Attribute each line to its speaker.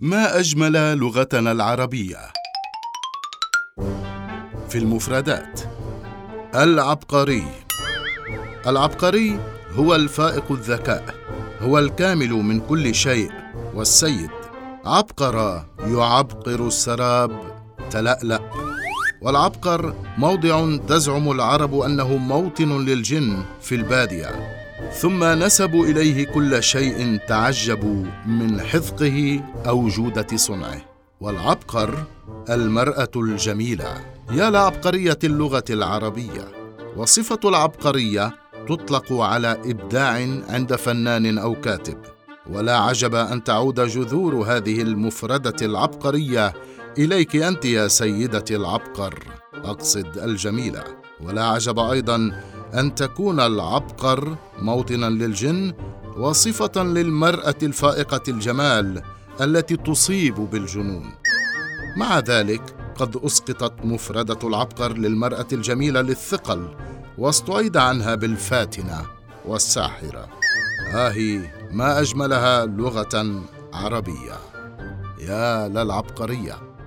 Speaker 1: ما أجمل لغتنا العربية؟ في المفردات العبقري. العبقري هو الفائق الذكاء هو الكامل من كل شيء. والسيد عبقر يعبقر السراب. تلألأ. والعبقر موضع تزعم العرب أنه موطن للجن في البادية. ثم نسبوا إليه كل شيء تعجبوا من حذقه أو جودة صنعه. والعبقر المرأة الجميلة يا لعبقرية اللغة العربية. وصفة العبقرية تطلق على إبداع عند فنان أو كاتب. ولا عجب أن تعود جذور هذه المفردة العبقرية إليك أنت يا سيدتي العبقر. أقصد الجميلة. ولا عجب أيضا أن تكون العبقر موطنا للجن وصفة للمرأة الفائقة الجمال التي تصيب بالجنون. مع ذلك قد أسقطت مفردة العبقر للمرأة الجميلة للثقل واستعيد عنها بالفاتنة والساحرة. آهي ما أجملها لغة عربية. يا للعبقرية.